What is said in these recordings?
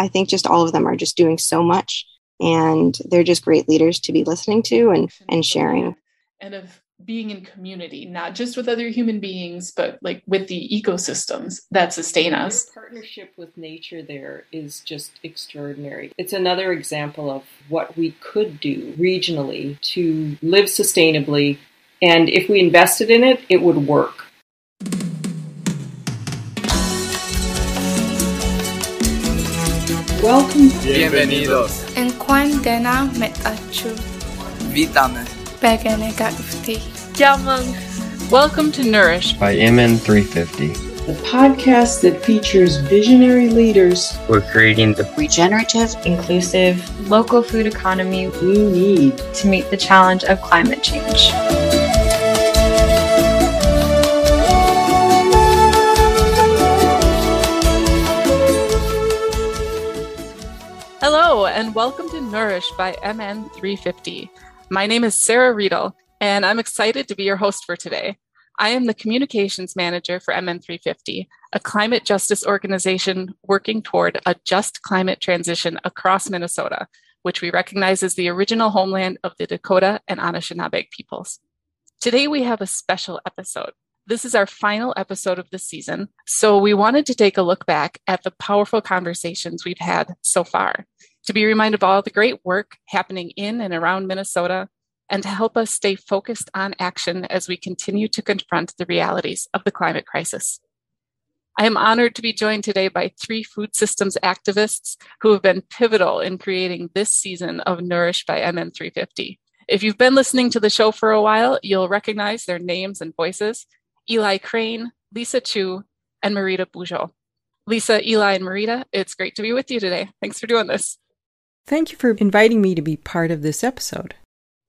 I think just all of them are just doing so much and they're just great leaders to be listening to and and sharing. and of being in community not just with other human beings but like with the ecosystems that sustain us. Your partnership with nature there is just extraordinary. It's another example of what we could do regionally to live sustainably and if we invested in it it would work Welcome. Bienvenidos. En cuarentena met achu. Vítame. Begenegafti. Yamang. Welcome to Nourish by MN350, the podcast that features visionary leaders who are creating the regenerative, inclusive, local food economy we need to meet the challenge of climate change. And welcome to Nourish by MN350. My name is Sarah Riedel, and I'm excited to be your host for today. I am the communications manager for MN350, a climate justice organization working toward a just climate transition across Minnesota, which we recognize as the original homeland of the Dakota and Anishinaabe peoples. Today, we have a special episode. This is our final episode of the season, so we wanted to take a look back at the powerful conversations we've had so far, to be reminded of all the great work happening in and around Minnesota, and to help us stay focused on action as we continue to confront the realities of the climate crisis. I am honored to be joined today by three food systems activists who have been pivotal in creating this season of Nourish by MN350. If you've been listening to the show for a while, you'll recognize their names and voices. Eli Crane, Lisa Chu, and Marita Bujo. Lisa, Eli, and Marita, it's great to be with you today. Thanks for doing this. Thank you for inviting me to be part of this episode.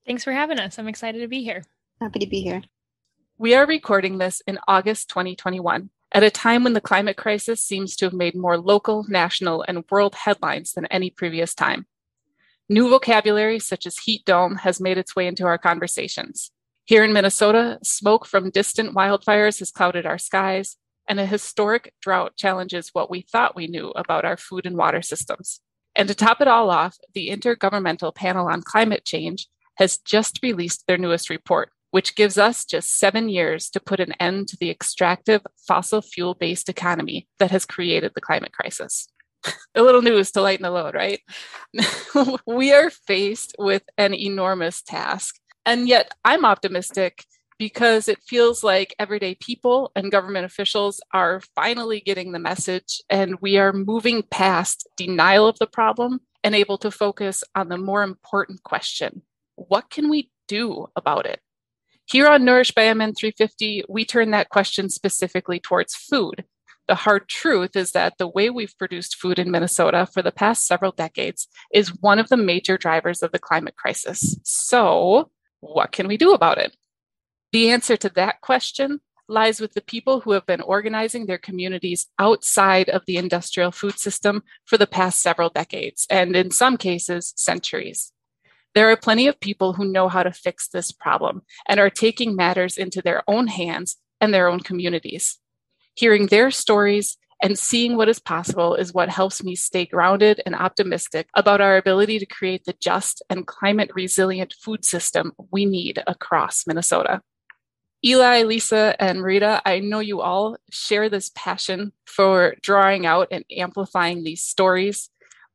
Thanks for having us. I'm excited to be here. happy to be here We are recording this in August 2021, at a time when the climate crisis seems to have made more local, national, and world headlines than any previous time. New vocabulary such as heat dome has made its way into our conversations. Here in Minnesota, smoke from distant wildfires has clouded our skies, and a historic drought challenges what we thought we knew about our food and water systems. And to top it all off, the Intergovernmental Panel on Climate Change has just released their newest report, which gives us just seven years to put an end to the extractive fossil fuel based economy that has created the climate crisis. a little news to lighten the load, right? we are faced with an enormous task. And yet I'm optimistic because it feels like everyday people and government officials are finally getting the message and we are moving past denial of the problem and able to focus on the more important question what can we do about it? Here on Nourish by MN 350, we turn that question specifically towards food. The hard truth is that the way we've produced food in Minnesota for the past several decades is one of the major drivers of the climate crisis. So, what can we do about it? The answer to that question lies with the people who have been organizing their communities outside of the industrial food system for the past several decades, and in some cases, centuries. There are plenty of people who know how to fix this problem and are taking matters into their own hands and their own communities. Hearing their stories and seeing what is possible is what helps me stay grounded and optimistic about our ability to create the just and climate resilient food system we need across Minnesota. Eli, Lisa, and Rita, I know you all share this passion for drawing out and amplifying these stories.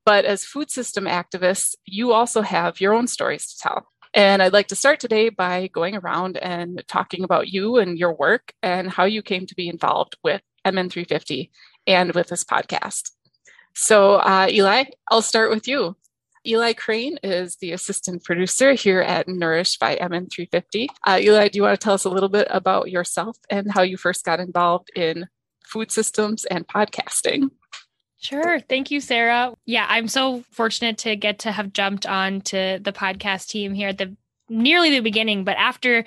But as food system activists, you also have your own stories to tell. And I'd like to start today by going around and talking about you and your work and how you came to be involved with MN350 and with this podcast. So, uh, Eli, I'll start with you. Eli Crane is the assistant producer here at Nourish by MN350. Uh, Eli, do you want to tell us a little bit about yourself and how you first got involved in food systems and podcasting? Sure. Thank you, Sarah. Yeah, I'm so fortunate to get to have jumped on to the podcast team here at the nearly the beginning but after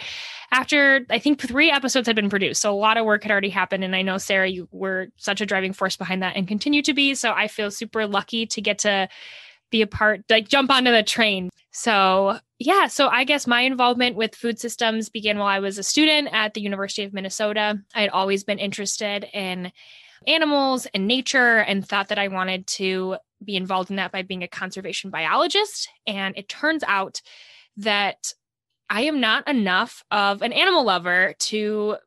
after i think three episodes had been produced so a lot of work had already happened and i know sarah you were such a driving force behind that and continue to be so i feel super lucky to get to be a part like jump onto the train so yeah so i guess my involvement with food systems began while i was a student at the university of minnesota i had always been interested in animals and nature and thought that I wanted to be involved in that by being a conservation biologist. And it turns out that I am not enough of an animal lover to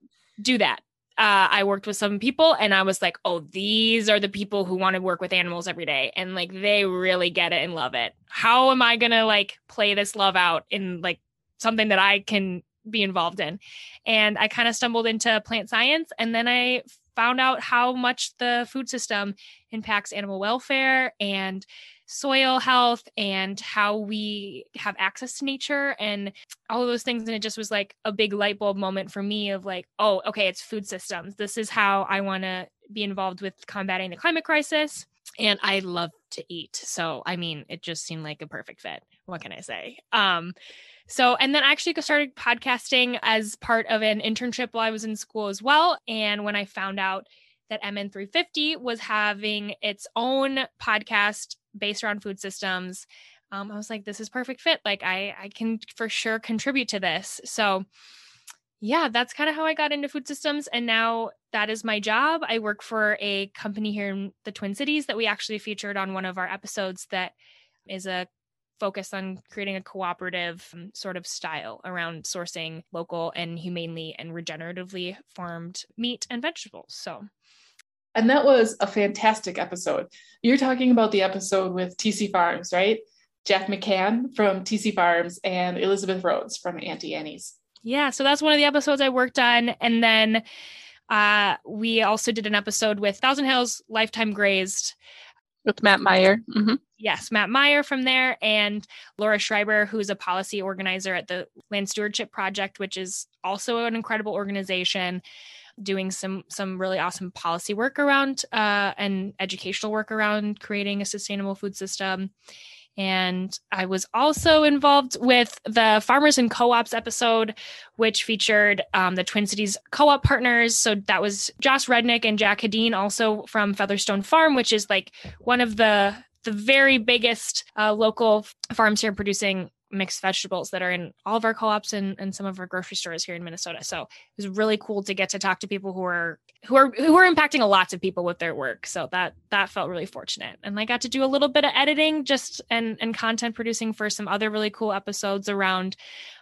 do that. Uh, I worked with some people and I was like, oh, these are the people who want to work with animals every day. And like, they really get it and love it. How am I going to like play this love out in like something that I can be involved in? And I kind of stumbled into plant science. And then I found out how much the food system impacts animal welfare and soil health and how we have access to nature and all of those things. And it just was like a big light bulb moment for me of like, oh, okay, it's food systems. This is how I want to be involved with combating the climate crisis. And I love to eat. So, I mean, it just seemed like a perfect fit. What can I say? Um, so, and then I actually started podcasting as part of an internship while I was in school as well. And when I found out that MN350 was having its own podcast based around food systems, um, I was like, this is perfect fit. Like, I, I can for sure contribute to this. So, yeah, that's kind of how I got into food systems. And now that is my job. I work for a company here in the Twin Cities that we actually featured on one of our episodes that is a focus on creating a cooperative um, sort of style around sourcing local and humanely and regeneratively farmed meat and vegetables. So and that was a fantastic episode. You're talking about the episode with TC Farms, right? Jack McCann from TC Farms and Elizabeth Rhodes from Auntie Annie's. Yeah, so that's one of the episodes I worked on. And then uh, we also did an episode with Thousand Hills Lifetime Grazed with Matt Meyer. Mm-hmm. Yes, Matt Meyer from there, and Laura Schreiber, who's a policy organizer at the Land Stewardship Project, which is also an incredible organization doing some some really awesome policy work around uh, and educational work around creating a sustainable food system and I was also involved with the Farmers and Co ops episode, which featured um, the Twin Cities co op partners. So that was Josh Resnick and Jack Hedin, also from Featherstone Farm, which is like one of the the very biggest uh, local farms here producing mixed vegetables that are in all of our co-ops and, and some of our grocery stores here in Minnesota. So it was really cool to get to talk to people who are who are who are impacting a lot of people with their work. So that that felt really fortunate. And I got to do a little bit of editing just and and content producing for some other really cool episodes around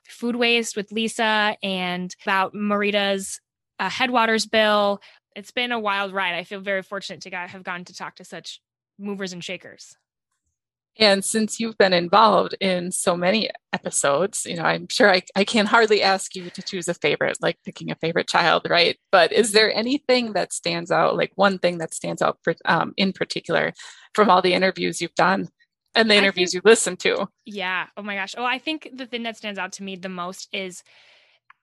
food waste with Lisa and about Marita's uh, headwaters bill. It's been a wild ride. I feel very fortunate to have gotten to talk to such movers and shakers. And since you've been involved in so many episodes, you know, I'm sure I, I can hardly ask you to choose a favorite, like picking a favorite child, right? But is there anything that stands out, like one thing that stands out for, um, in particular from all the interviews you've done and the interviews think, you listened to? Yeah. Oh my gosh. Oh, I think the thing that stands out to me the most is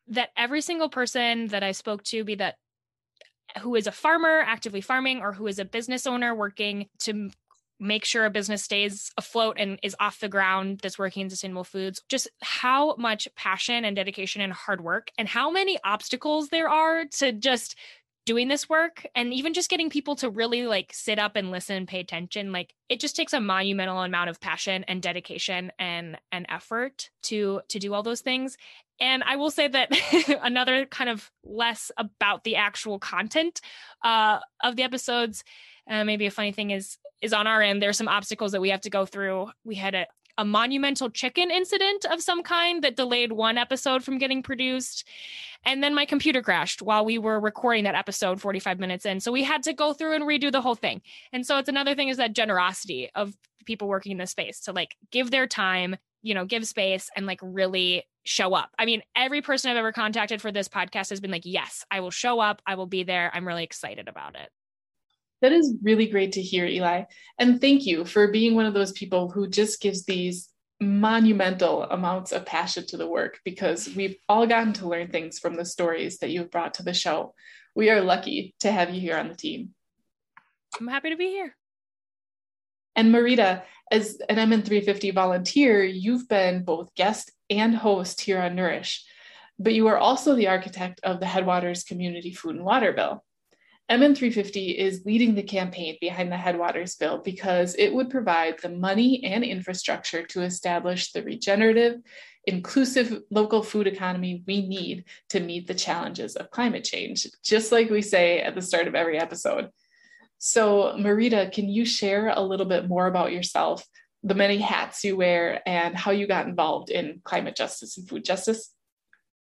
that every single person that I spoke to, be that who is a farmer actively farming or who is a business owner working to make sure a business stays afloat and is off the ground that's working in sustainable foods just how much passion and dedication and hard work and how many obstacles there are to just doing this work and even just getting people to really like sit up and listen and pay attention like it just takes a monumental amount of passion and dedication and and effort to to do all those things. And i will say that another kind of less about the actual content uh of the episodes uh, maybe a funny thing is is on our end. There's some obstacles that we have to go through. We had a, a monumental chicken incident of some kind that delayed one episode from getting produced. And then my computer crashed while we were recording that episode 45 minutes in. So we had to go through and redo the whole thing. And so it's another thing is that generosity of people working in this space to like give their time, you know, give space and like really show up. I mean, every person I've ever contacted for this podcast has been like, yes, I will show up. I will be there. I'm really excited about it. That is really great to hear, Eli. And thank you for being one of those people who just gives these monumental amounts of passion to the work because we've all gotten to learn things from the stories that you've brought to the show. We are lucky to have you here on the team. I'm happy to be here. And Marita, as an MN350 volunteer, you've been both guest and host here on Nourish, but you are also the architect of the Headwaters Community Food and Water Bill. MN350 is leading the campaign behind the Headwaters Bill because it would provide the money and infrastructure to establish the regenerative, inclusive local food economy we need to meet the challenges of climate change, just like we say at the start of every episode. So, Marita, can you share a little bit more about yourself, the many hats you wear, and how you got involved in climate justice and food justice?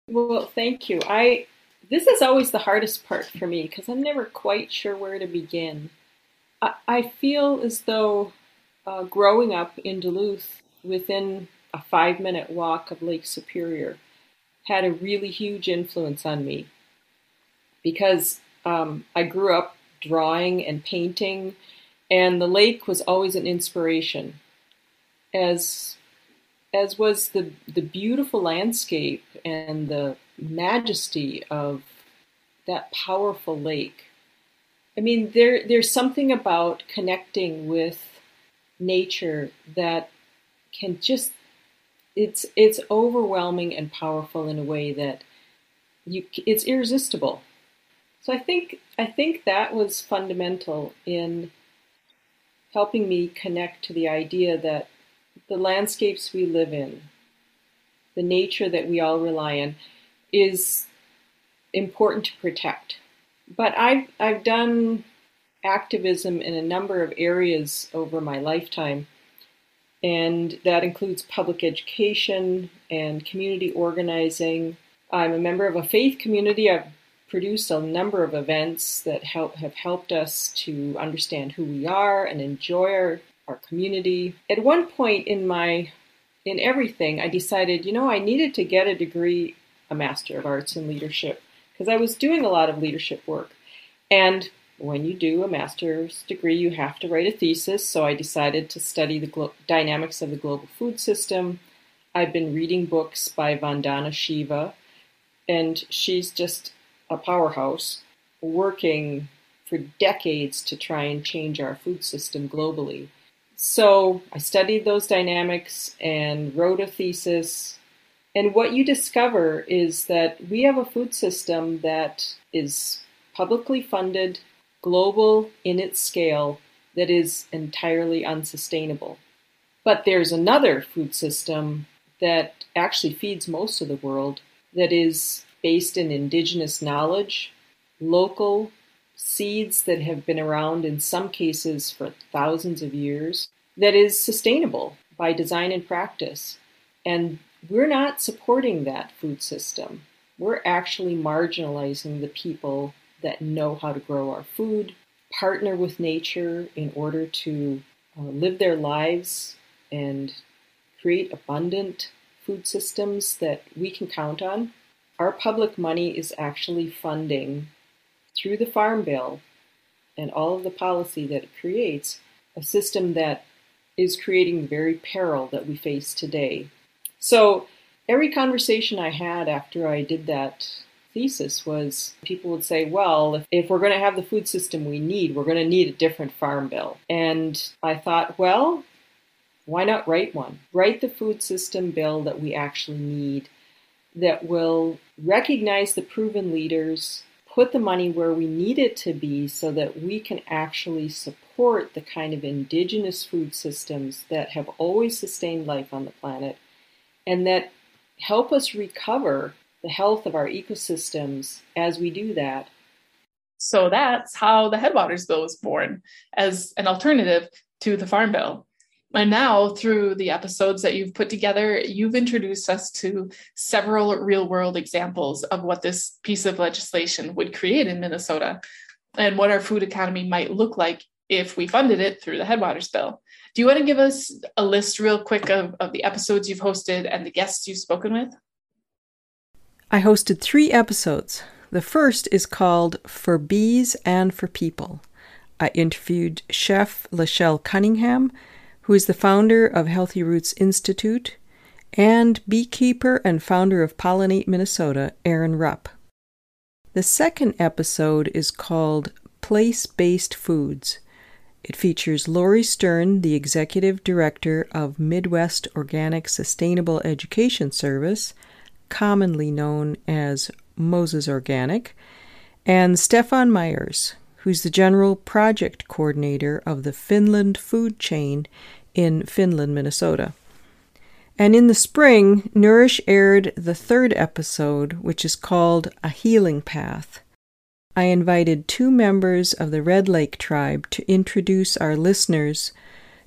Well, thank you. I this is always the hardest part for me because I'm never quite sure where to begin. I, I feel as though uh, growing up in Duluth, within a five minute walk of Lake Superior, had a really huge influence on me because um, I grew up drawing and painting, and the lake was always an inspiration. As as was the the beautiful landscape and the majesty of that powerful lake. I mean, there there's something about connecting with nature that can just it's it's overwhelming and powerful in a way that you it's irresistible. So I think I think that was fundamental in helping me connect to the idea that the landscapes we live in, the nature that we all rely on, is important to protect. But I've I've done activism in a number of areas over my lifetime, and that includes public education and community organizing. I'm a member of a faith community. I've produced a number of events that help have helped us to understand who we are and enjoy our, our community. At one point in my in everything, I decided, you know, I needed to get a degree, a Master of Arts in Leadership, because I was doing a lot of leadership work. And when you do a master's degree, you have to write a thesis. So I decided to study the glo- dynamics of the global food system. I've been reading books by Vandana Shiva, and she's just a powerhouse working for decades to try and change our food system globally. So I studied those dynamics and wrote a thesis. And what you discover is that we have a food system that is publicly funded, global in its scale, that is entirely unsustainable. But there's another food system that actually feeds most of the world that is based in indigenous knowledge, local seeds that have been around in some cases for thousands of years, that is sustainable by design and practice. And we're not supporting that food system. We're actually marginalizing the people that know how to grow our food, partner with nature in order to uh, live their lives and create abundant food systems that we can count on our public money is actually funding, through the Farm Bill and all of the policy that it creates, a system that is creating the very peril that we face today. So, every conversation I had after I did that thesis was people would say, well, if, if we're going to have the food system we need, we're going to need a different farm bill. And I thought, well, why not write one? Write the food system bill that we actually need that will recognize the proven leaders, put the money where we need it to be so that we can actually support the kind of indigenous food systems that have always sustained life on the planet and that help us recover the health of our ecosystems as we do that. So that's how the Headwaters Bill was born as an alternative to the Farm Bill. And now, through the episodes that you've put together, you've introduced us to several real world examples of what this piece of legislation would create in Minnesota and what our food economy might look like if we funded it through the Headwaters Bill. Do you want to give us a list, real quick, of, of the episodes you've hosted and the guests you've spoken with? I hosted three episodes. The first is called For Bees and for People. I interviewed Chef Lachelle Cunningham who is the founder of Healthy Roots Institute, and beekeeper and founder of Pollinate Minnesota, Erin Rupp. The second episode is called Place Based Foods. It features Lori Stern, the executive director of Midwest Organic Sustainable Education Service, commonly known as Moses Organic, and Stefan Myers, who's the general project coordinator of the Finland food chain in Finland, Minnesota. And in the spring, Nourish aired the third episode, which is called A Healing Path. I invited two members of the Red Lake tribe to introduce our listeners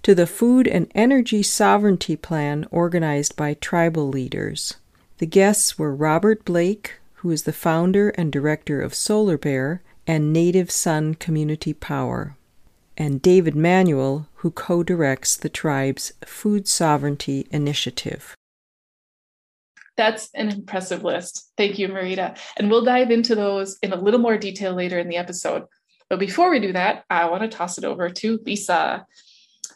to the Food and Energy Sovereignty Plan organized by tribal leaders. The guests were Robert Blake, who is the founder and director of Solar Bear and Native Sun Community Power, and David Manuel, who co directs the tribe's Food Sovereignty Initiative. That's an impressive list. Thank you, Marita. And we'll dive into those in a little more detail later in the episode. But before we do that, I want to toss it over to Lisa.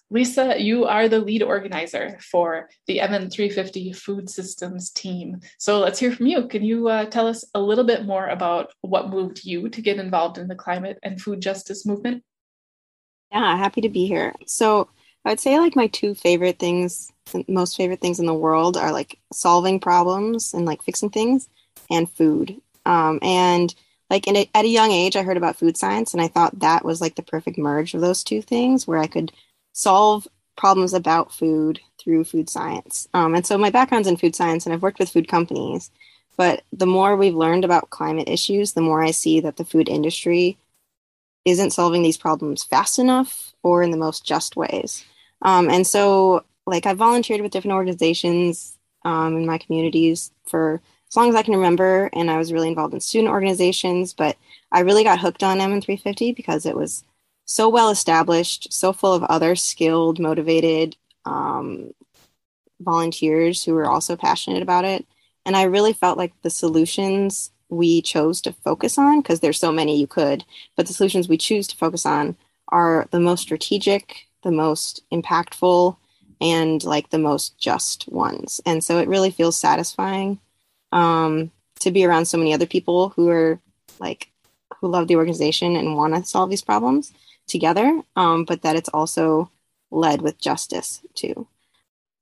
Lisa, you are the lead organizer for the MN350 Food Systems team. So let's hear from you. Can you uh, tell us a little bit more about what moved you to get involved in the climate and food justice movement? Yeah, happy to be here. So I would say like my two favorite things, most favorite things in the world are like solving problems and like fixing things and food. Um, and like a, at a young age, I heard about food science and I thought that was like the perfect merge of those two things where I could solve problems about food through food science. Um, and so my background's in food science and I've worked with food companies. But the more we've learned about climate issues, the more I see that the food industry isn't solving these problems fast enough or in the most just ways. Um, and so, like, I volunteered with different organizations um, in my communities for as long as I can remember, and I was really involved in student organizations. But I really got hooked on MN350 because it was so well established, so full of other skilled, motivated um, volunteers who were also passionate about it. And I really felt like the solutions we chose to focus on, because there's so many you could, but the solutions we choose to focus on are the most strategic, the most impactful and like the most just ones. And so it really feels satisfying um, to be around so many other people who are like who love the organization and want to solve these problems together, um, but that it's also led with justice too.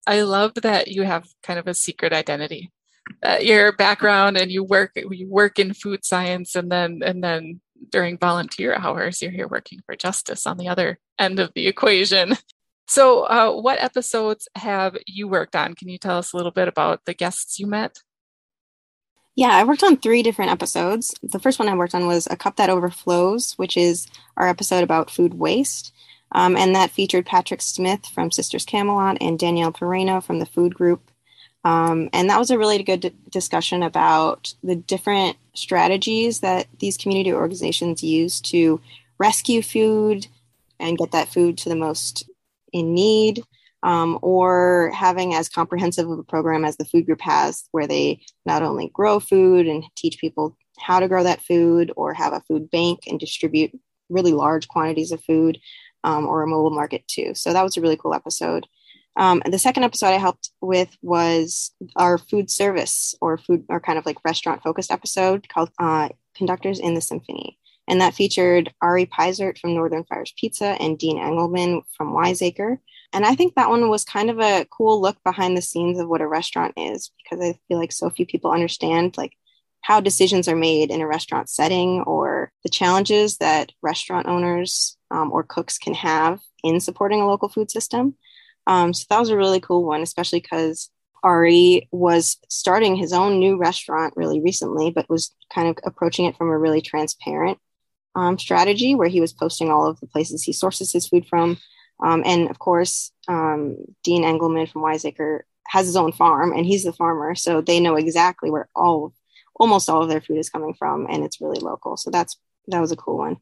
I love that you have kind of a secret identity. Uh, your background and you work you work in food science and then and then during volunteer hours, you're here working for justice on the other end of the equation. So, uh, what episodes have you worked on? Can you tell us a little bit about the guests you met? Yeah, I worked on three different episodes. The first one I worked on was A Cup That Overflows, which is our episode about food waste. Um, and that featured Patrick Smith from Sisters Camelot and Danielle Pereno from the Food Group. Um, and that was a really good d- discussion about the different strategies that these community organizations use to rescue food and get that food to the most in need, um, or having as comprehensive of a program as the food group has, where they not only grow food and teach people how to grow that food, or have a food bank and distribute really large quantities of food, um, or a mobile market too. So that was a really cool episode. Um, the second episode I helped with was our food service or food or kind of like restaurant focused episode called uh, Conductors in the Symphony. And that featured Ari Peisert from Northern Fires Pizza and Dean Engelman from Wiseacre. And I think that one was kind of a cool look behind the scenes of what a restaurant is because I feel like so few people understand like how decisions are made in a restaurant setting or the challenges that restaurant owners um, or cooks can have in supporting a local food system. Um, so that was a really cool one, especially because Ari was starting his own new restaurant really recently, but was kind of approaching it from a really transparent um, strategy where he was posting all of the places he sources his food from. Um, and of course, um, Dean Engelman from Wiseacre has his own farm and he's the farmer. So they know exactly where all, almost all of their food is coming from and it's really local. So that's, that was a cool one.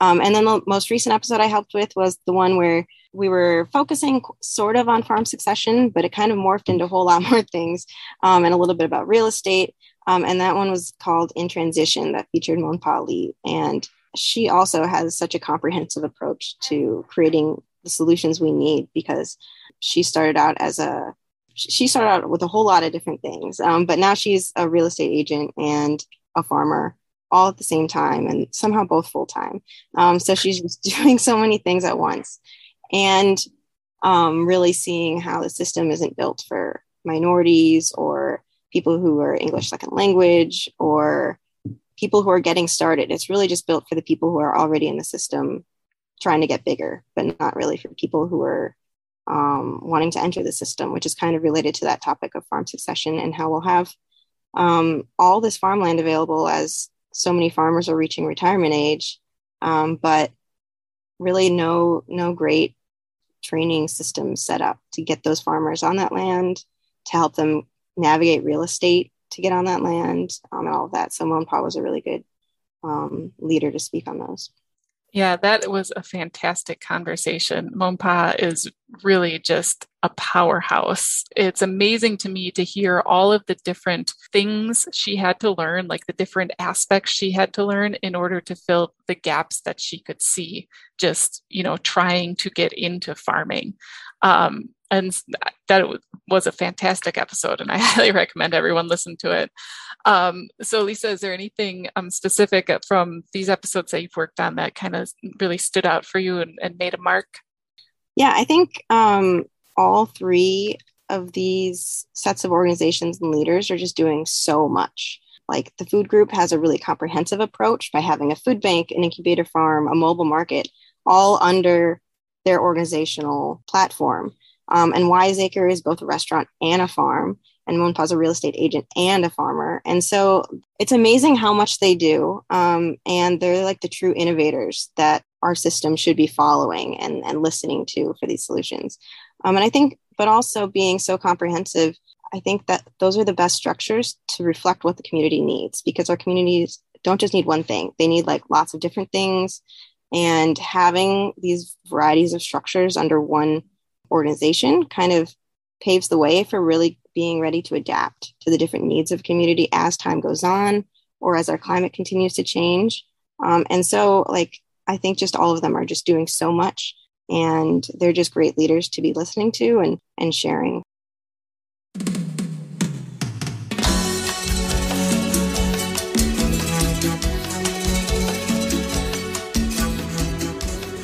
Um, and then the most recent episode I helped with was the one where we were focusing sort of on farm succession, but it kind of morphed into a whole lot more things um, and a little bit about real estate. Um, and that one was called In Transition that featured Monpa Lee. And she also has such a comprehensive approach to creating the solutions we need because she started out as a she started out with a whole lot of different things um, but now she's a real estate agent and a farmer all at the same time and somehow both full time um, so she's just doing so many things at once and um, really seeing how the system isn't built for minorities or people who are English second language or people who are getting started. It's really just built for the people who are already in the system trying to get bigger, but not really for people who are um, wanting to enter the system, which is kind of related to that topic of farm succession and how we'll have um, all this farmland available as so many farmers are reaching retirement age, um, but really no no great training systems set up to get those farmers on that land to help them navigate real estate to get on that land um, and all of that. So Monpa was a really good um, leader to speak on those. Yeah, that was a fantastic conversation. Monpa is really just a powerhouse. It's amazing to me to hear all of the different things she had to learn, like the different aspects she had to learn in order to fill the gaps that she could see, just, you know, trying to get into farming. Um, and that was a fantastic episode and i highly recommend everyone listen to it. Um, so lisa is there anything um, specific from these episodes that you've worked on that kind of really stood out for you and, and made a mark? Yeah i think um, all three of these sets of organizations and leaders are just doing so much. Like the food group has a really comprehensive approach by having a food bank an incubator farm a mobile market all under their organizational platform um, and Wiseacre is both a restaurant and a farm, and Monpa's a real estate agent and a farmer. And so it's amazing how much they do. Um, and they're like the true innovators that our system should be following and, and listening to for these solutions. Um, and I think, but also being so comprehensive, I think that those are the best structures to reflect what the community needs because our communities don't just need one thing, they need like lots of different things. And having these varieties of structures under one organization kind of paves the way for really being ready to adapt to the different needs of community as time goes on or as our climate continues to change. Um, and so, like, I think just all of them are just doing so much and they're just great leaders to be listening to and, and sharing.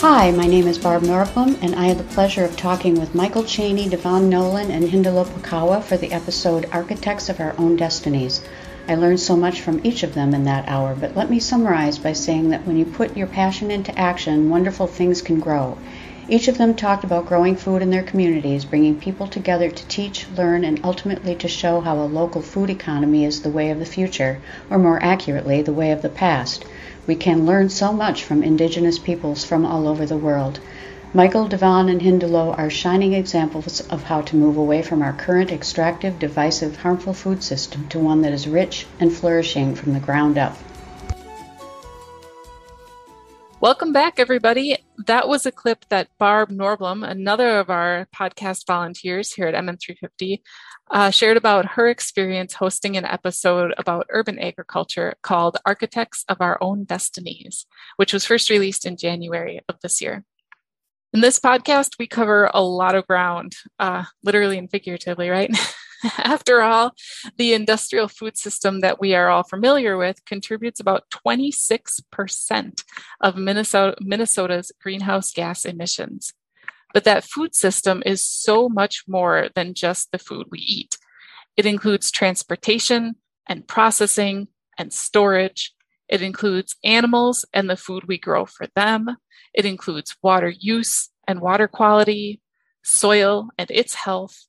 Hi, my name is Barb Norblum, and I had the pleasure of talking with Michael Chaney, Devon Nolan, and Hindolo Pokawa for the episode Architects of Our Own Destinies. I learned so much from each of them in that hour, but let me summarize by saying that when you put your passion into action, wonderful things can grow. Each of them talked about growing food in their communities, bringing people together to teach, learn, and ultimately to show how a local food economy is the way of the future, or more accurately, the way of the past. We can learn so much from indigenous peoples from all over the world. Michael, Devon, and Hindolo are shining examples of how to move away from our current extractive, divisive, harmful food system to one that is rich and flourishing from the ground up. Welcome back, everybody. That was a clip that Barb Norblum, another of our podcast volunteers here at MN350, uh, shared about her experience hosting an episode about urban agriculture called Architects of Our Own Destinies, which was first released in January of this year. In this podcast, we cover a lot of ground, uh, literally and figuratively, right? After all, the industrial food system that we are all familiar with contributes about 26% of Minnesota, Minnesota's greenhouse gas emissions. But that food system is so much more than just the food we eat. It includes transportation and processing and storage. It includes animals and the food we grow for them. It includes water use and water quality, soil and its health.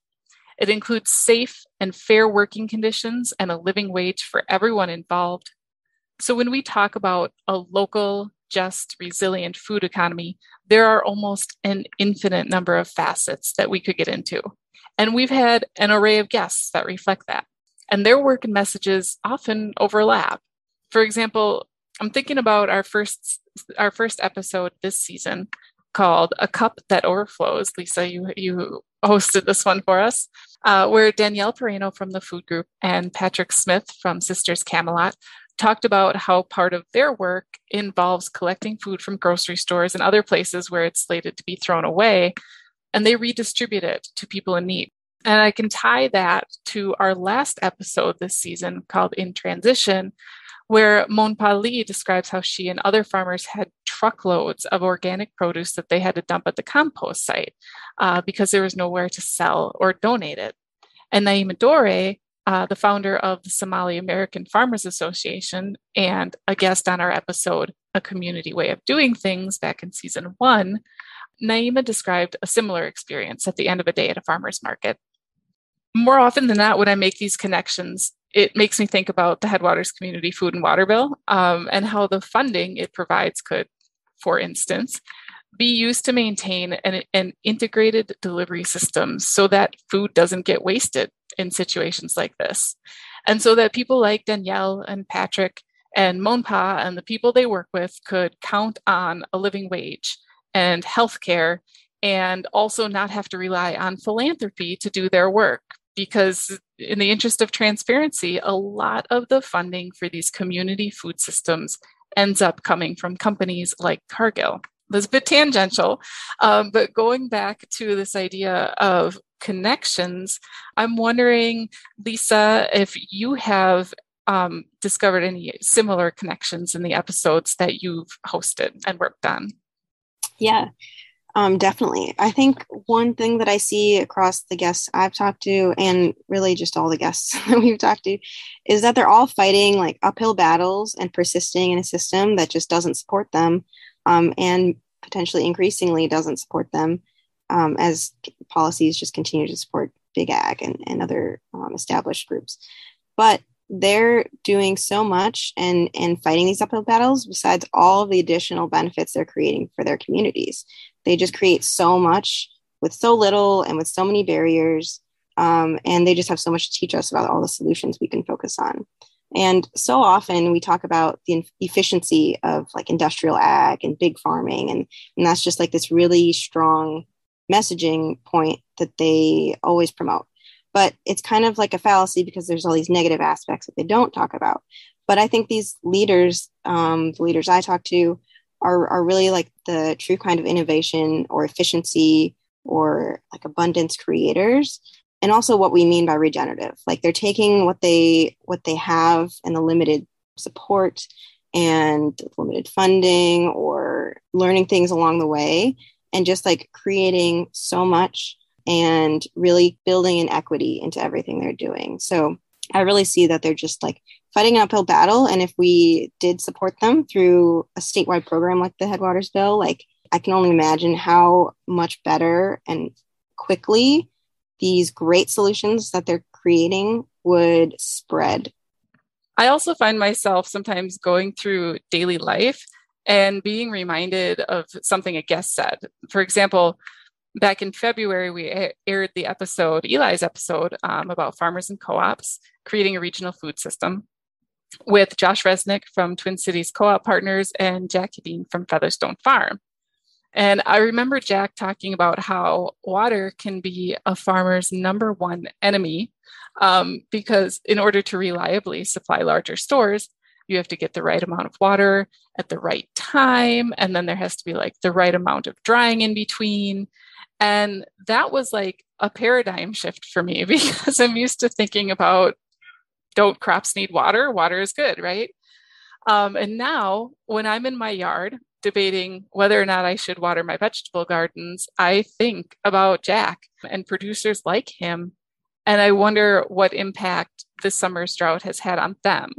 It includes safe and fair working conditions and a living wage for everyone involved. So when we talk about a local, just, resilient food economy, there are almost an infinite number of facets that we could get into. And we've had an array of guests that reflect that. And their work and messages often overlap. For example, I'm thinking about our first our first episode this season called "A Cup That Overflows." Lisa, you you hosted this one for us, uh, where Danielle Perino from the Food Group and Patrick Smith from Sisters Camelot talked about how part of their work involves collecting food from grocery stores and other places where it's slated to be thrown away, and they redistribute it to people in need. And I can tie that to our last episode this season called In Transition, where Monpa Lee describes how she and other farmers had truckloads of organic produce that they had to dump at the compost site uh, because there was nowhere to sell or donate it. And Naima Dhore uh, the founder of the Somali American Farmers Association and a guest on our episode, A Community Way of Doing Things, back in season one, Naima described a similar experience at the end of a day at a farmer's market. More often than not, when I make these connections, it makes me think about the Headwaters Community Food and Water Bill um, and how the funding it provides could, for instance, be used to maintain an, an integrated delivery system so that food doesn't get wasted in situations like this. And so that people like Danielle and Patrick and Monpa and the people they work with could count on a living wage and healthcare and also not have to rely on philanthropy to do their work because in the interest of transparency a lot of the funding for these community food systems ends up coming from companies like cargill that's a bit tangential um, but going back to this idea of connections i'm wondering lisa if you have um, discovered any similar connections in the episodes that you've hosted and worked on yeah um, definitely. I think one thing that I see across the guests I've talked to, and really just all the guests that we've talked to, is that they're all fighting like uphill battles and persisting in a system that just doesn't support them um, and potentially increasingly doesn't support them um, as policies just continue to support big ag and, and other um, established groups. But they're doing so much and and fighting these uphill battles besides all the additional benefits they're creating for their communities they just create so much with so little and with so many barriers. Um, and they just have so much to teach us about all the solutions we can focus on. And so often we talk about the efficiency of like industrial ag and big farming. And, and that's just like this really strong messaging point that they always promote. But it's kind of like a fallacy because there's all these negative aspects that they don't talk about. But I think these leaders, um, the leaders I talk to, are, are really like the true kind of innovation or efficiency or like abundance creators and also what we mean by regenerative like they're taking what they what they have and the limited support and limited funding or learning things along the way and just like creating so much and really building an equity into everything they're doing so i really see that they're just like fighting an uphill battle. And if we did support them through a statewide program like the Headwaters Bill, like I can only imagine how much better and quickly these great solutions that they're creating would spread. I also find myself sometimes going through daily life and being reminded of something a guest said. For example, back in February, we aired the episode, Eli's episode, um, about farmers and co ops creating a regional food system with Josh Resnick from Twin Cities Co op Partners and Jackie Hedin from Featherstone Farm. And I remember Jack talking about how water can be a farmer's number one enemy um, because, in order to reliably supply larger stores, you have to get the right amount of water at the right time. And then there has to be like the right amount of drying in between. And that was like a paradigm shift for me because I'm used to thinking about don't crops need water? Water is good, right? Um, and now, when I'm in my yard debating whether or not I should water my vegetable gardens, I think about Jack and producers like him. And I wonder what impact this summer's drought has had on them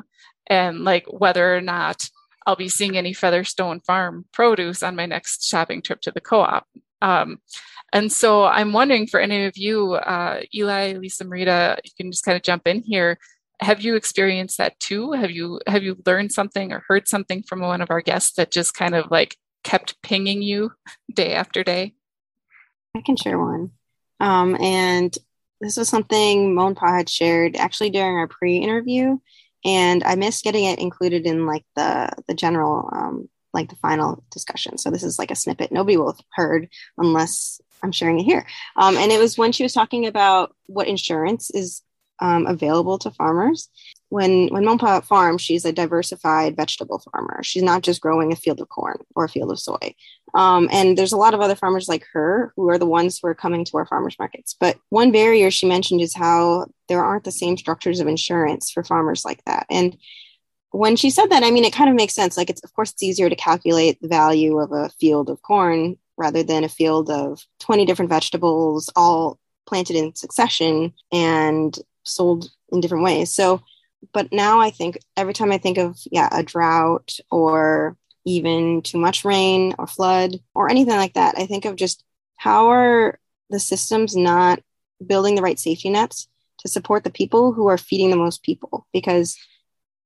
and like whether or not I'll be seeing any Featherstone Farm produce on my next shopping trip to the co op. Um, and so I'm wondering for any of you, uh, Eli, Lisa, Marita, you can just kind of jump in here have you experienced that too? Have you have you learned something or heard something from one of our guests that just kind of like kept pinging you day after day? I can share one. Um, and this was something monpa had shared actually during our pre-interview and i missed getting it included in like the the general um, like the final discussion. So this is like a snippet nobody will have heard unless i'm sharing it here. Um, and it was when she was talking about what insurance is um, available to farmers. When when Monpa farms, she's a diversified vegetable farmer. She's not just growing a field of corn or a field of soy. Um, and there's a lot of other farmers like her who are the ones who are coming to our farmers markets. But one barrier she mentioned is how there aren't the same structures of insurance for farmers like that. And when she said that, I mean, it kind of makes sense. Like, it's of course it's easier to calculate the value of a field of corn rather than a field of 20 different vegetables all planted in succession and sold in different ways. So, but now I think every time I think of, yeah, a drought or even too much rain or flood or anything like that, I think of just how are the systems not building the right safety nets to support the people who are feeding the most people because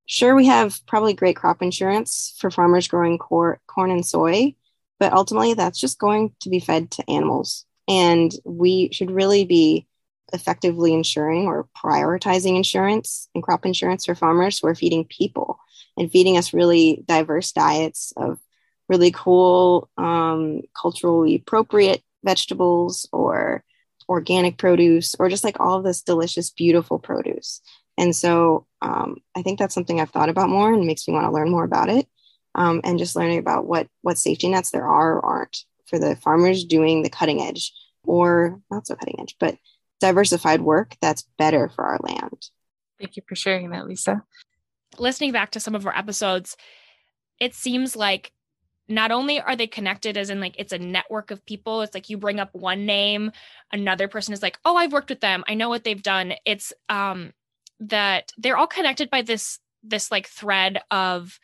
sure we have probably great crop insurance for farmers growing cor- corn and soy but ultimately that's just going to be fed to animals and we should really be effectively insuring or prioritizing insurance and crop insurance for farmers who are feeding people and feeding us really diverse diets of really cool um, culturally appropriate vegetables or organic produce or just like all of this delicious beautiful produce. And so um, i think that's something i've thought about more and makes me want to learn more about it um, and just learning about what what safety nets there are or aren't for the farmers doing the cutting edge or not so cutting edge but diversified work that's better for our land. Thank you for sharing that lisa. Listening back to some of our episodes it seems like not only are they connected as in like it's a network of people it's like you bring up one name another person is like oh i've worked with them. I know what they've done. It's um that they're all connected by this this like thread of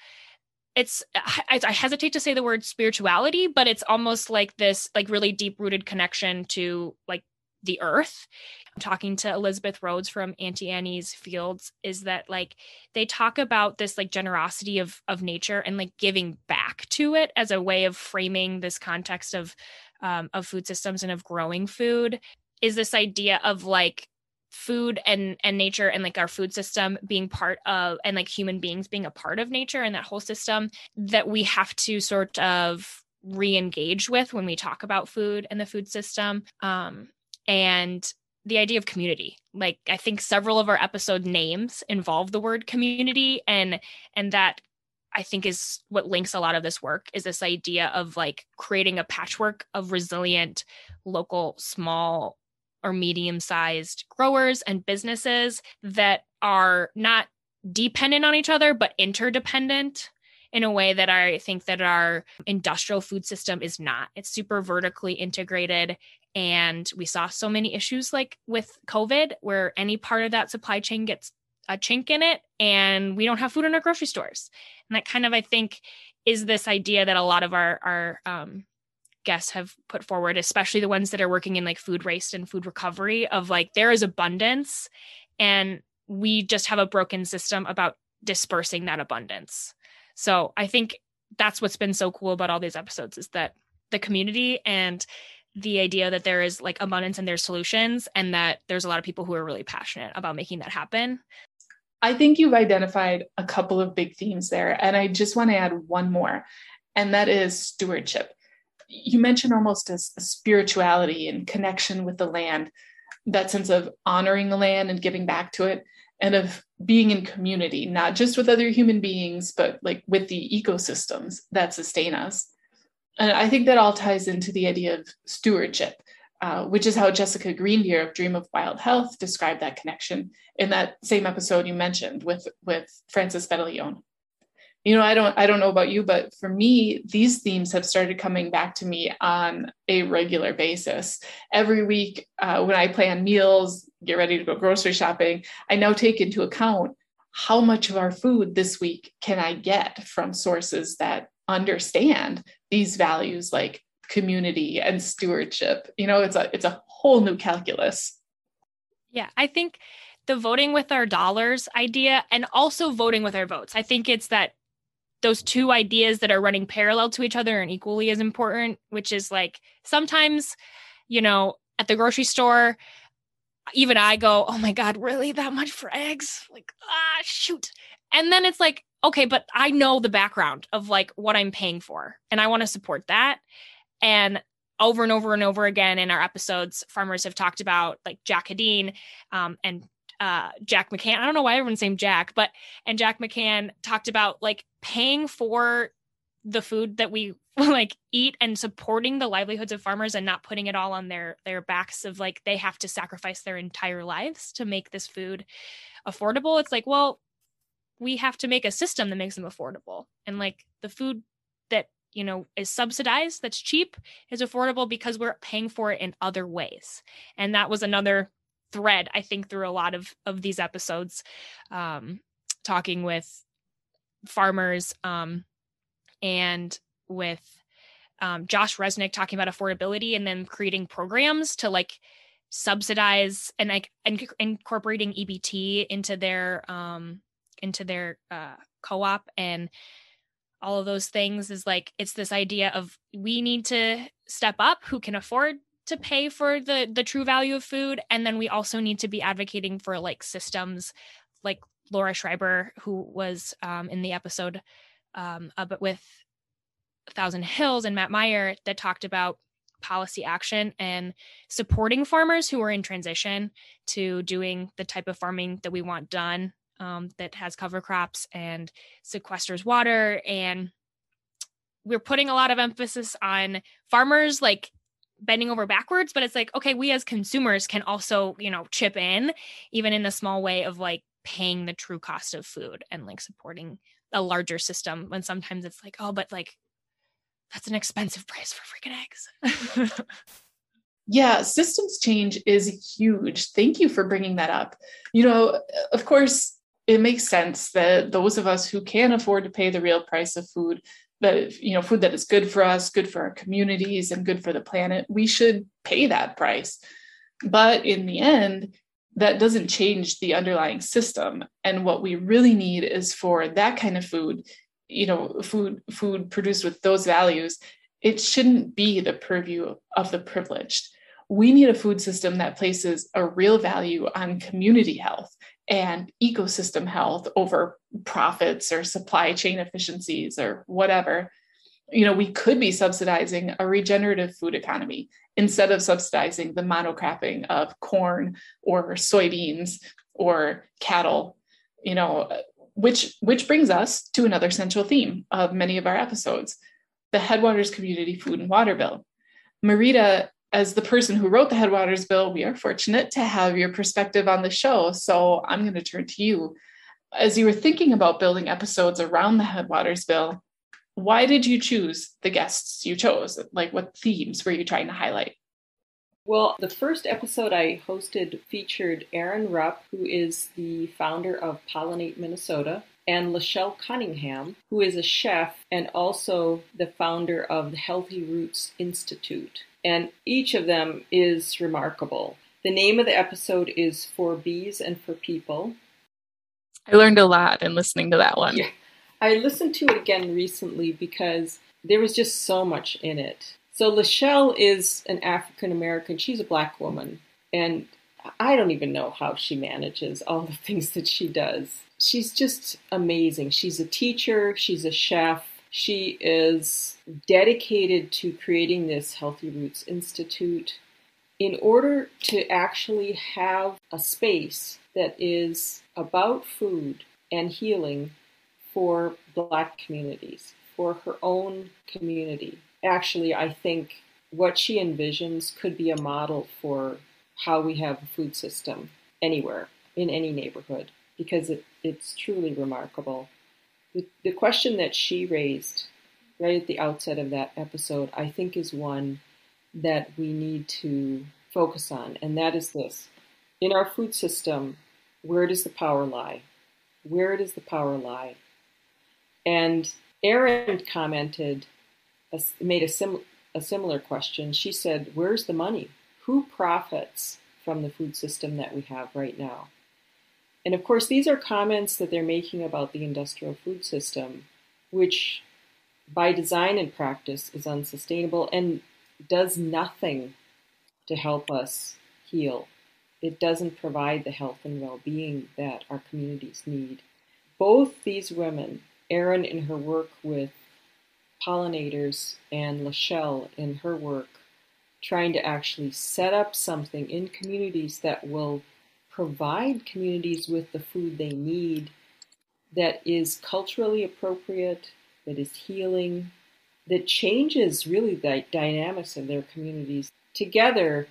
it's I, I hesitate to say the word spirituality but it's almost like this like really deep rooted connection to like the earth. I'm talking to Elizabeth Rhodes from Auntie Annie's Fields is that like they talk about this like generosity of of nature and like giving back to it as a way of framing this context of um, of food systems and of growing food. Is this idea of like food and and nature and like our food system being part of and like human beings being a part of nature and that whole system that we have to sort of re-engage with when we talk about food and the food system? Um and the idea of community like i think several of our episode names involve the word community and and that i think is what links a lot of this work is this idea of like creating a patchwork of resilient local small or medium sized growers and businesses that are not dependent on each other but interdependent in a way that I think that our industrial food system is not. It's super vertically integrated and we saw so many issues like with COVID, where any part of that supply chain gets a chink in it and we don't have food in our grocery stores. And that kind of, I think, is this idea that a lot of our, our um, guests have put forward, especially the ones that are working in like food waste and food recovery, of like there is abundance and we just have a broken system about dispersing that abundance. So I think that's what's been so cool about all these episodes is that the community and the idea that there is like abundance and there's solutions and that there's a lot of people who are really passionate about making that happen. I think you've identified a couple of big themes there. And I just want to add one more, and that is stewardship. You mentioned almost a, a spirituality and connection with the land, that sense of honoring the land and giving back to it, and of being in community, not just with other human beings, but like with the ecosystems that sustain us. And I think that all ties into the idea of stewardship, uh, which is how Jessica Greendeer of Dream of Wild Health described that connection in that same episode you mentioned with with Francis Fedeleon. You know, I don't I don't know about you, but for me, these themes have started coming back to me on a regular basis. Every week, uh, when I plan meals, get ready to go grocery shopping, I now take into account how much of our food this week can I get from sources that understand these values like community and stewardship. You know it's a it's a whole new calculus. Yeah i think the voting with our dollars idea and also voting with our votes. I think it's that those two ideas that are running parallel to each other and equally as important which is like sometimes you know at the grocery store even i go oh my god really? That much for eggs? Like ah shoot. And then it's like okay, but I know the background of like what I'm paying for and I want to support that. And over and over and over again in our episodes, farmers have talked about like Jack Hedin um, and uh, Jack McCann. I don't know why everyone's named Jack, but and Jack McCann talked about like paying for the food that we like eat and supporting the livelihoods of farmers and not putting it all on their their backs of like they have to sacrifice their entire lives to make this food affordable. It's like, well, we have to make a system that makes them affordable. And like the food that you know is subsidized that's cheap is affordable because we're paying for it in other ways. And that was another thread i think through a lot of of these episodes um talking with farmers um and with um, josh resnick talking about affordability and then creating programs to like subsidize and like in- incorporating EBT into their um into their uh co-op and all of those things is like it's this idea of we need to step up who can afford to pay for the the true value of food. And then we also need to be advocating for like systems like Laura Schreiber who was um, in the episode um, but with Thousand Hills and Matt Meyer that talked about policy action and supporting farmers who are in transition to doing the type of farming that we want done um, that has cover crops and sequesters water and we're putting a lot of emphasis on farmers like bending over backwards but it's like okay we as consumers can also you know chip in even in a small way of like paying the true cost of food and like supporting a larger system when sometimes it's like oh but like that's an expensive price for freaking eggs. Yeah systems change is huge. Thank you for bringing that up. You know of course it makes sense that those of us who can afford to pay the real price of food that you know food that is good for us good for our communities and good for the planet we should pay that price. But in the end that doesn't change the underlying system. And what we really need is for that kind of food you know food food produced with those values it shouldn't be the purview of the privileged we need a food system that places a real value on community health and ecosystem health over profits or supply chain efficiencies or whatever. You know we could be subsidizing a regenerative food economy instead of subsidizing the monocropping of corn or soybeans or cattle you know which which brings us to another central theme of many of our episodes the headwaters community food and water bill. Marita as the person who wrote the Headwaters Bill, we are fortunate to have your perspective on the show. So I'm going to turn to you. As you were thinking about building episodes around the Headwaters Bill, why did you choose the guests you chose? Like, what themes were you trying to highlight? Well, the first episode I hosted featured Erin Rupp, who is the founder of Pollinate Minnesota, and Lachelle Cunningham, who is a chef and also the founder of the Healthy Roots Institute and each of them is remarkable. The name of the episode is For Bees and for People. I learned a lot in listening to that one. Yeah. I listened to it again recently because there was just so much in it. So Lachelle is an African American, she's a black woman, and I don't even know how she manages all the things that she does. She's just amazing. She's a teacher, she's a chef, she is dedicated to creating this Healthy Roots Institute in order to actually have a space that is about food and healing for Black communities, for her own community. Actually, I think what she envisions could be a model for how we have a food system anywhere, in any neighborhood, because it, it's truly remarkable. The, the question that she raised right at the outset of that episode, I think, is one that we need to focus on, and that is this. In our food system, where does the power lie? Where does the power lie? And Erin commented, made a, sim, a similar question. She said, Where's the money? Who profits from the food system that we have right now? And of course, these are comments that they're making about the industrial food system, which by design and practice is unsustainable and does nothing to help us heal. It doesn't provide the health and well being that our communities need. Both these women, Erin in her work with pollinators and Lachelle in her work, trying to actually set up something in communities that will provide communities with the food they need that is culturally appropriate, that is healing, that changes really the dynamics of their communities. Together,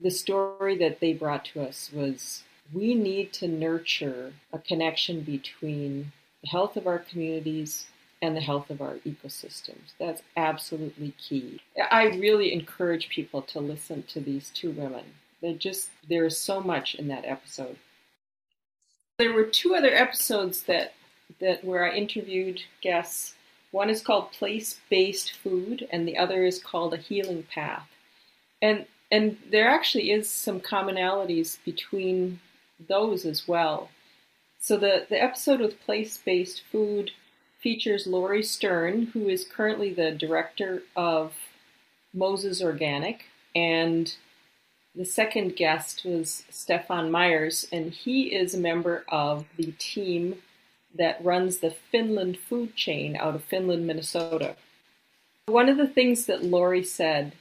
the story that they brought to us was we need to nurture a connection between the health of our communities and the health of our ecosystems. That's absolutely key. I really encourage people to listen to these two women. They're just there is so much in that episode. There were two other episodes that that where I interviewed guests one is called Place Based Food, and the other is called A Healing Path. And And there actually is some commonalities between those as well. So the, the episode with place-based food features Lori Stern, who is currently the director of Moses Organic, and the second guest was Stefan Myers, and he is a member of the team that runs the Finland food chain out of Finland, Minnesota. One of the things that Lori said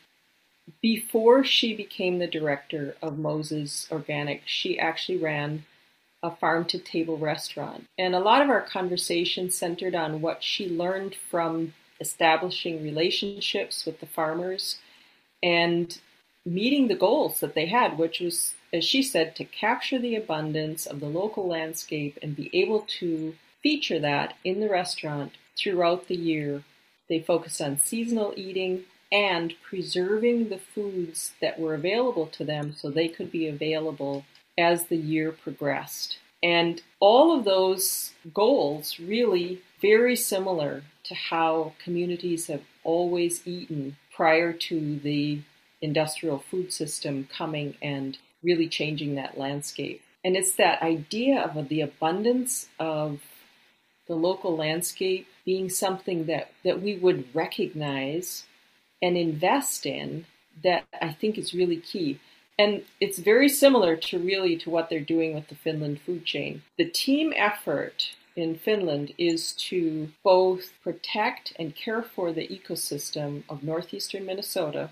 before she became the director of Moses Organic, she actually ran a farm to table restaurant. And a lot of our conversation centered on what she learned from establishing relationships with the farmers and meeting the goals that they had, which was, as she said, to capture the abundance of the local landscape and be able to feature that in the restaurant throughout the year. They focused on seasonal eating and preserving the foods that were available to them so they could be available as the year progressed. And all of those goals really very similar to how communities have always eaten prior to the industrial food system coming and really changing that landscape. And it's that idea of the abundance of the local landscape being something that, that we would recognize and invest in that I think is really key. And it's very similar to really to what they're doing with the Finland food chain. The team effort in Finland is to both protect and care for the ecosystem of northeastern Minnesota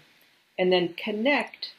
and then connect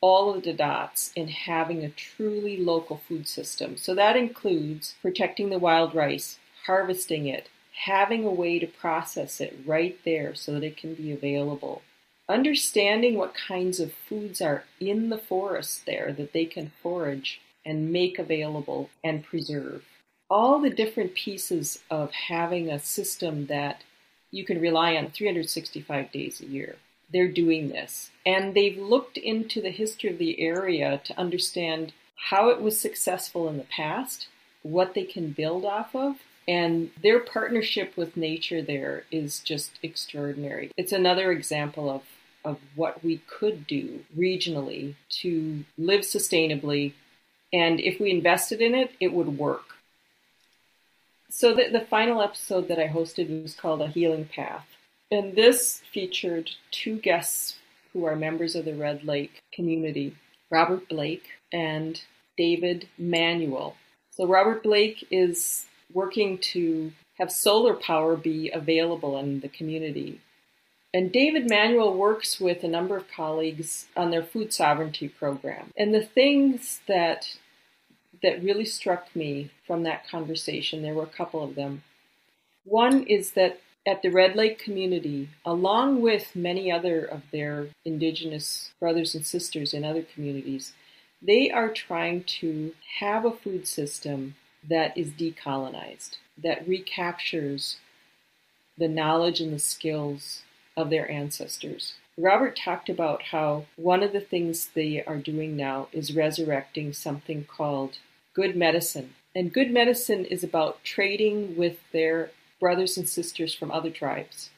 all of the dots in having a truly local food system. So that includes protecting the wild rice, harvesting it, having a way to process it right there so that it can be available. Understanding what kinds of foods are in the forest there that they can forage and make available and preserve. All the different pieces of having a system that you can rely on 365 days a year. They're doing this. And they've looked into the history of the area to understand how it was successful in the past, what they can build off of, and their partnership with nature there is just extraordinary. It's another example of, of what we could do regionally to live sustainably. And if we invested in it, it would work. So the, the final episode that I hosted was called A Healing Path. And this featured two guests who are members of the Red Lake community, Robert Blake and David Manuel. So Robert Blake is working to have solar power be available in the community. And David Manuel works with a number of colleagues on their food sovereignty program. And the things that that really struck me from that conversation, there were a couple of them. One is that at the Red Lake community, along with many other of their indigenous brothers and sisters in other communities, they are trying to have a food system that is decolonized, that recaptures the knowledge and the skills of their ancestors. Robert talked about how one of the things they are doing now is resurrecting something called good medicine. And good medicine is about trading with their brothers and sisters from other tribes,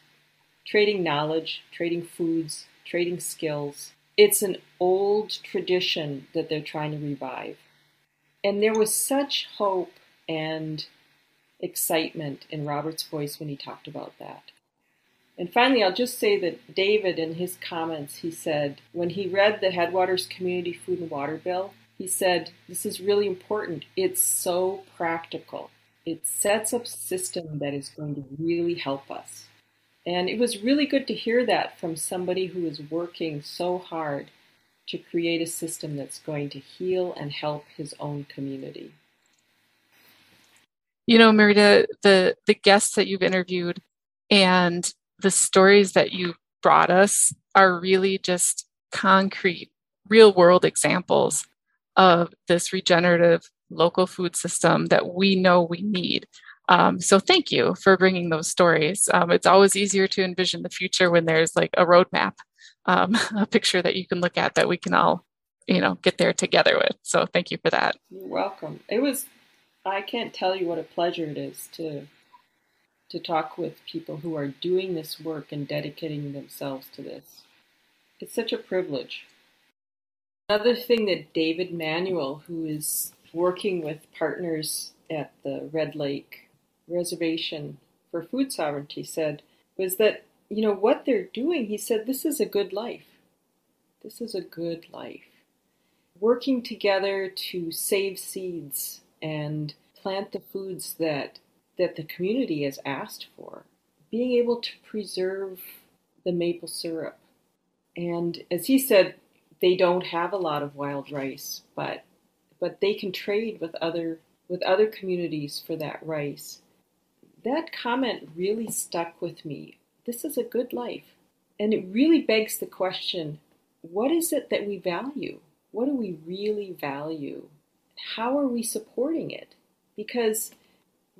trading knowledge, trading foods, trading skills. It's an old tradition that they're trying to revive. And there was such hope and excitement in Robert's voice when he talked about that. And finally, I'll just say that David, in his comments, he said, when he read the Headwaters Community Food and Water Bill, he said, This is really important. It's so practical. It sets up a system that is going to really help us. And it was really good to hear that from somebody who is working so hard to create a system that's going to heal and help his own community. You know, Marita, the the guests that you've interviewed and the stories that you brought us are really just concrete, real world examples of this regenerative local food system that we know we need. Um, so thank you for bringing those stories. Um, it's always easier to envision the future when there's like a roadmap, um, a picture that you can look at that we can all, you know, get there together with. So thank you for that. You're welcome. It was, I can't tell you what a pleasure it is to to talk with people who are doing this work and dedicating themselves to this. It's such a privilege. Another thing that David Manuel, who is working with partners at the Red Lake Reservation for Food Sovereignty, said was that, you know, what they're doing, he said, this is a good life. This is a good life. Working together to save seeds and plant the foods that that the community has asked for. Being able to preserve the maple syrup. And as he said, they don't have a lot of wild rice, but but they can trade with other with other communities for that rice. That comment really stuck with me. This is a good life. And it really begs the question, what is it that we value? What do we really value? How are we supporting it? Because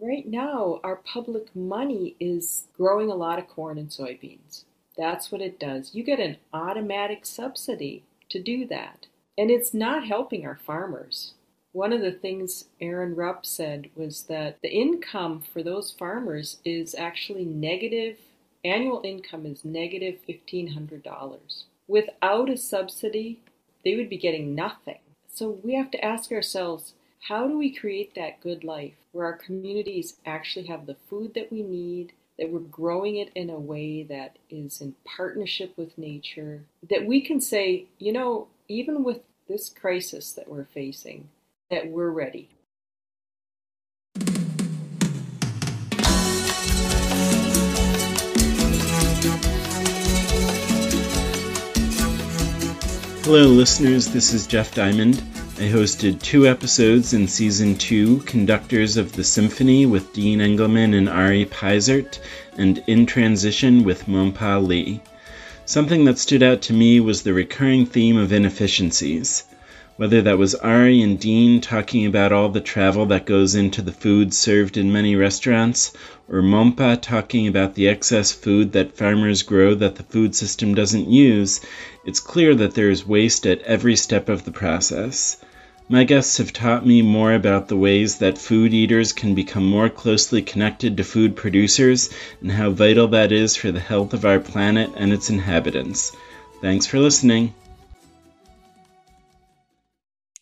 right now our public money is growing a lot of corn and soybeans. That's what it does. You get an automatic subsidy to do that. And it's not helping our farmers. One of the things Erin Rupp said was that the income for those farmers is actually negative, annual income is negative $1,500. Without a subsidy, they would be getting nothing. So we have to ask ourselves how do we create that good life where our communities actually have the food that we need, that we're growing it in a way that is in partnership with nature, that we can say, you know, even with this crisis that we're facing, that we're ready. Hello, listeners. This is Jeff Diamond. I hosted two episodes in season two Conductors of the Symphony with Dean Engelman and Ari Peisert, and In Transition with Mompa Lee. Something that stood out to me was the recurring theme of inefficiencies. Whether that was Ari and Dean talking about all the travel that goes into the food served in many restaurants, or Mompa talking about the excess food that farmers grow that the food system doesn't use, it's clear that there is waste at every step of the process. My guests have taught me more about the ways that food eaters can become more closely connected to food producers and how vital that is for the health of our planet and its inhabitants. Thanks for listening.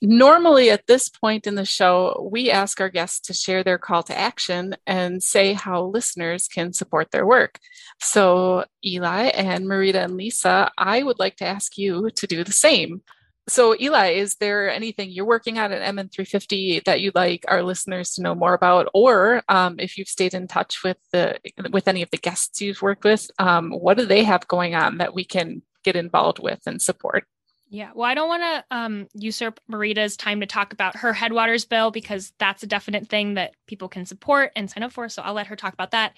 Normally, at this point in the show, we ask our guests to share their call to action and say how listeners can support their work. So, Eli and Marita and Lisa, I would like to ask you to do the same. So, Eli, is there anything you're working on at MN350 that you'd like our listeners to know more about, or um, if you've stayed in touch with the with any of the guests you've worked with, um, what do they have going on that we can get involved with and support? Yeah, well, I don't want to um, usurp Marita's time to talk about her Headwaters bill because that's a definite thing that people can support and sign up for. So I'll let her talk about that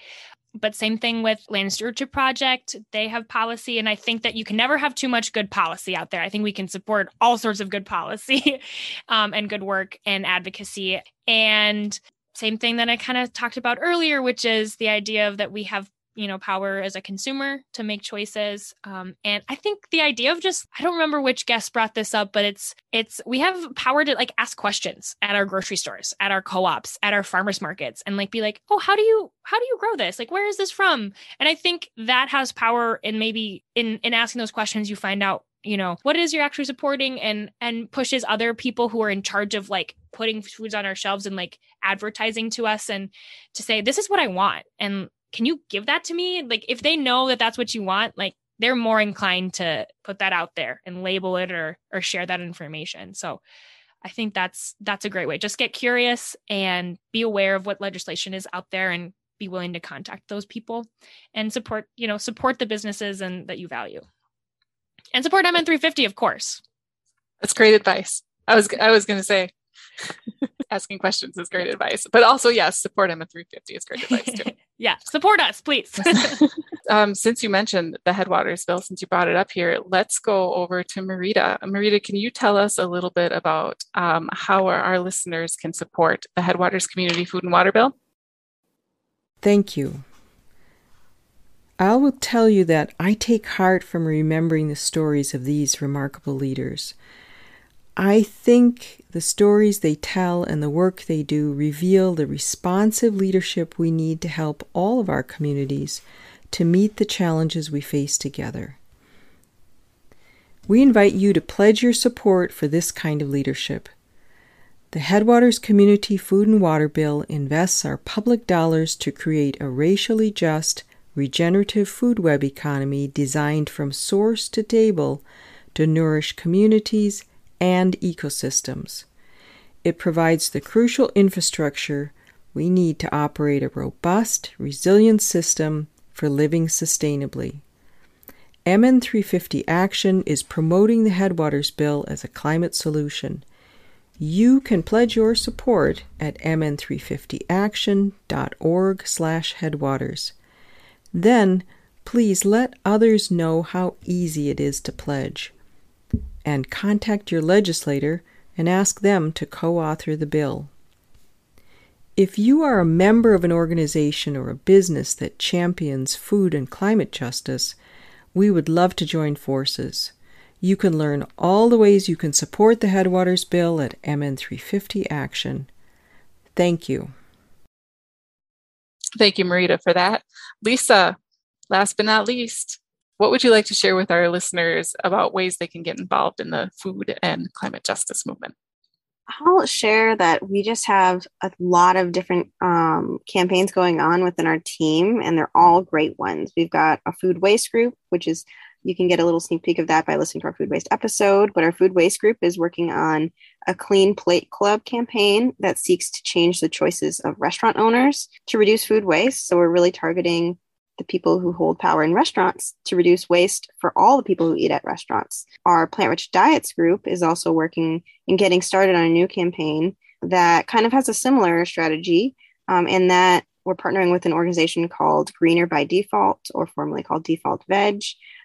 but same thing with land stewardship project. They have policy and i think that you can never have too much good policy out there. I think we can support all sorts of good policy um, and good work and advocacy. And same thing that i kind of talked about earlier which is the idea of that we have you know power as a consumer to make choices. Um, and i think the idea of just i don't remember which guest brought this up but it's it's we have power to like ask questions at our grocery stores at our co-ops at our farmers markets and like be like oh how do you how do you grow this? Like where is this from? And i think that has power in maybe in in asking those questions you find out you know what it is you're actually supporting and and pushes other people who are in charge of like putting foods on our shelves and like advertising to us and to say this is what i want. And can you give that to me? Like, if they know that that's what you want, like, they're more inclined to put that out there and label it or or share that information. So I think that's that's a great way. Just get curious and be aware of what legislation is out there and be willing to contact those people and support, you know, support the businesses and that you value. And support MN350, of course. That's great advice. I was I was going to say asking questions is great advice, but also yes, support MN350 is great advice too. yeah, support us, please. um, since you mentioned the Headwaters bill, since you brought it up here, let's go over to Marita. Marita, can you tell us a little bit about um, how our, our listeners can support the Headwaters Community Food and Water Bill? Thank you. I will tell you that I take heart from remembering the stories of these remarkable leaders. I think the stories they tell and the work they do reveal the responsive leadership we need to help all of our communities to meet the challenges we face together. We invite you to pledge your support for this kind of leadership. The Headwaters Community Food and Water Bill invests our public dollars to create a racially just, regenerative food web economy designed from source to table to nourish communities and ecosystems. It provides the crucial infrastructure we need to operate a robust, resilient system for living sustainably. MN350 Action is promoting the Headwaters Bill as a climate solution. You can pledge your support at mn350action.org/headwaters. Then, please let others know how easy it is to pledge. And contact your legislator and ask them to co author the bill. If you are a member of an organization or a business that champions food and climate justice, we would love to join forces. You can learn all the ways you can support the Headwaters Bill at MN350 Action. Thank you. Thank you, Marita, for that. Lisa, last but not least, what would you like to share with our listeners about ways they can get involved in the food and climate justice movement? I'll share that we just have a lot of different um, campaigns going on within our team, and they're all great ones. We've got a food waste group, which is you can get a little sneak peek of that by listening to our food waste episode. But our food waste group is working on a clean plate club campaign that seeks to change the choices of restaurant owners to reduce food waste. So we're really targeting the people who hold power in restaurants to reduce waste for all the people who eat at restaurants. Our Plant Rich Diets group is also working in getting started on a new campaign that kind of has a similar strategy um, in that we're partnering with an organization called Greener by Default, or formerly called Default Veg,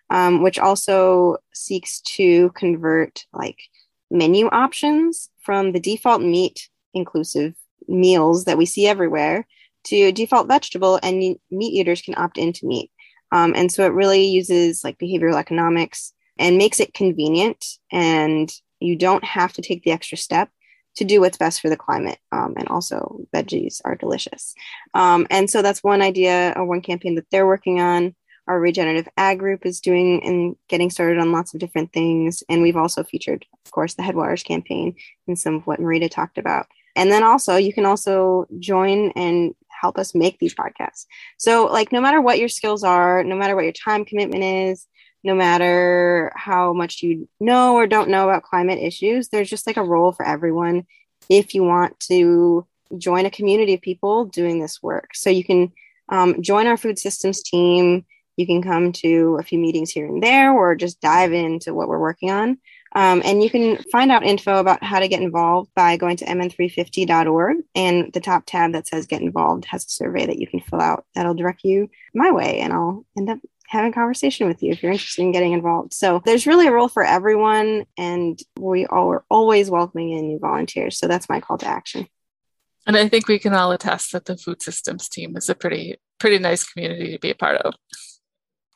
um, which also seeks to convert like menu options from the default meat inclusive meals that we see everywhere to default vegetable, and meat eaters can opt into meat. Um, and so it really uses like behavioral economics and makes it convenient, and you don't have to take the extra step to do what's best for the climate. Um, and also, veggies are delicious. Um, and so that's one idea or one campaign that they're working on. Our regenerative ag group is doing and getting started on lots of different things. And we've also featured, of course, the Headwaters campaign and some of what Marita talked about. And then also, you can also join and help us make these podcasts. So, like, no matter what your skills are, no matter what your time commitment is, no matter how much you know or don't know about climate issues, there's just like a role for everyone if you want to join a community of people doing this work. So, you can um, join our food systems team. You can come to a few meetings here and there or just dive into what we're working on. Um, and you can find out info about how to get involved by going to mn350.org. And the top tab that says Get Involved has a survey that you can fill out that'll direct you my way. And I'll end up having a conversation with you if you're interested in getting involved. So there's really a role for everyone. And we all are always welcoming in new volunteers. So that's my call to action. And I think we can all attest that the food systems team is a pretty, pretty nice community to be a part of.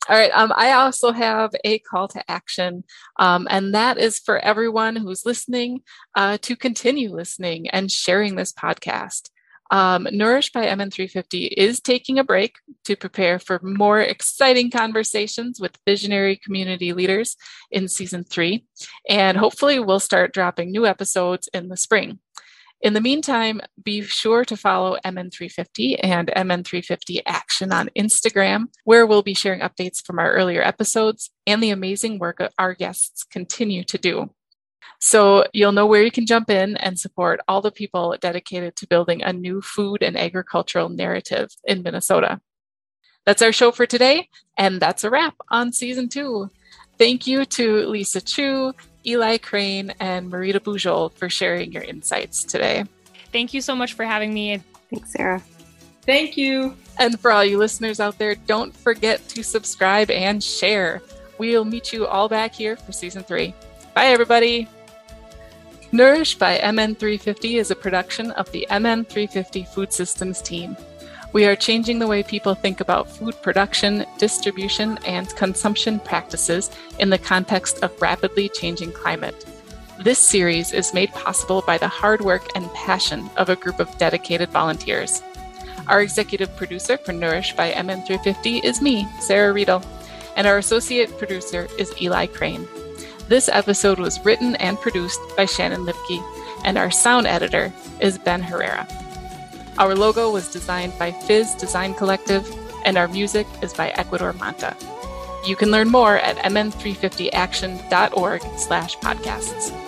All right. Um, I also have a call to action, um, and that is for everyone who's listening uh, to continue listening and sharing this podcast. Um, Nourish by MN350 is taking a break to prepare for more exciting conversations with visionary community leaders in season three. And hopefully, we'll start dropping new episodes in the spring. In the meantime, be sure to follow MN350 and MN350 Action on Instagram, where we'll be sharing updates from our earlier episodes and the amazing work our guests continue to do. So you'll know where you can jump in and support all the people dedicated to building a new food and agricultural narrative in Minnesota. That's our show for today, and that's a wrap on season two. Thank you to Lisa Chu, Eli Crane, and Marita Bujol for sharing your insights today. Thank you so much for having me. Thanks, Sarah. Thank you. And for all you listeners out there, don't forget to subscribe and share. We'll meet you all back here for season three. Bye, everybody. Nourished by MN350 is a production of the MN350 Food Systems team. We are changing the way people think about food production, distribution, and consumption practices in the context of rapidly changing climate. This series is made possible by the hard work and passion of a group of dedicated volunteers. Our executive producer for Nourish by MN350 is me, Sarah Riedel, and our associate producer is Eli Crane. This episode was written and produced by Shannon Lipke, and our sound editor is Ben Herrera. Our logo was designed by Fizz Design Collective, and our music is by Ecuador Manta. You can learn more at mn350action.org slash podcasts.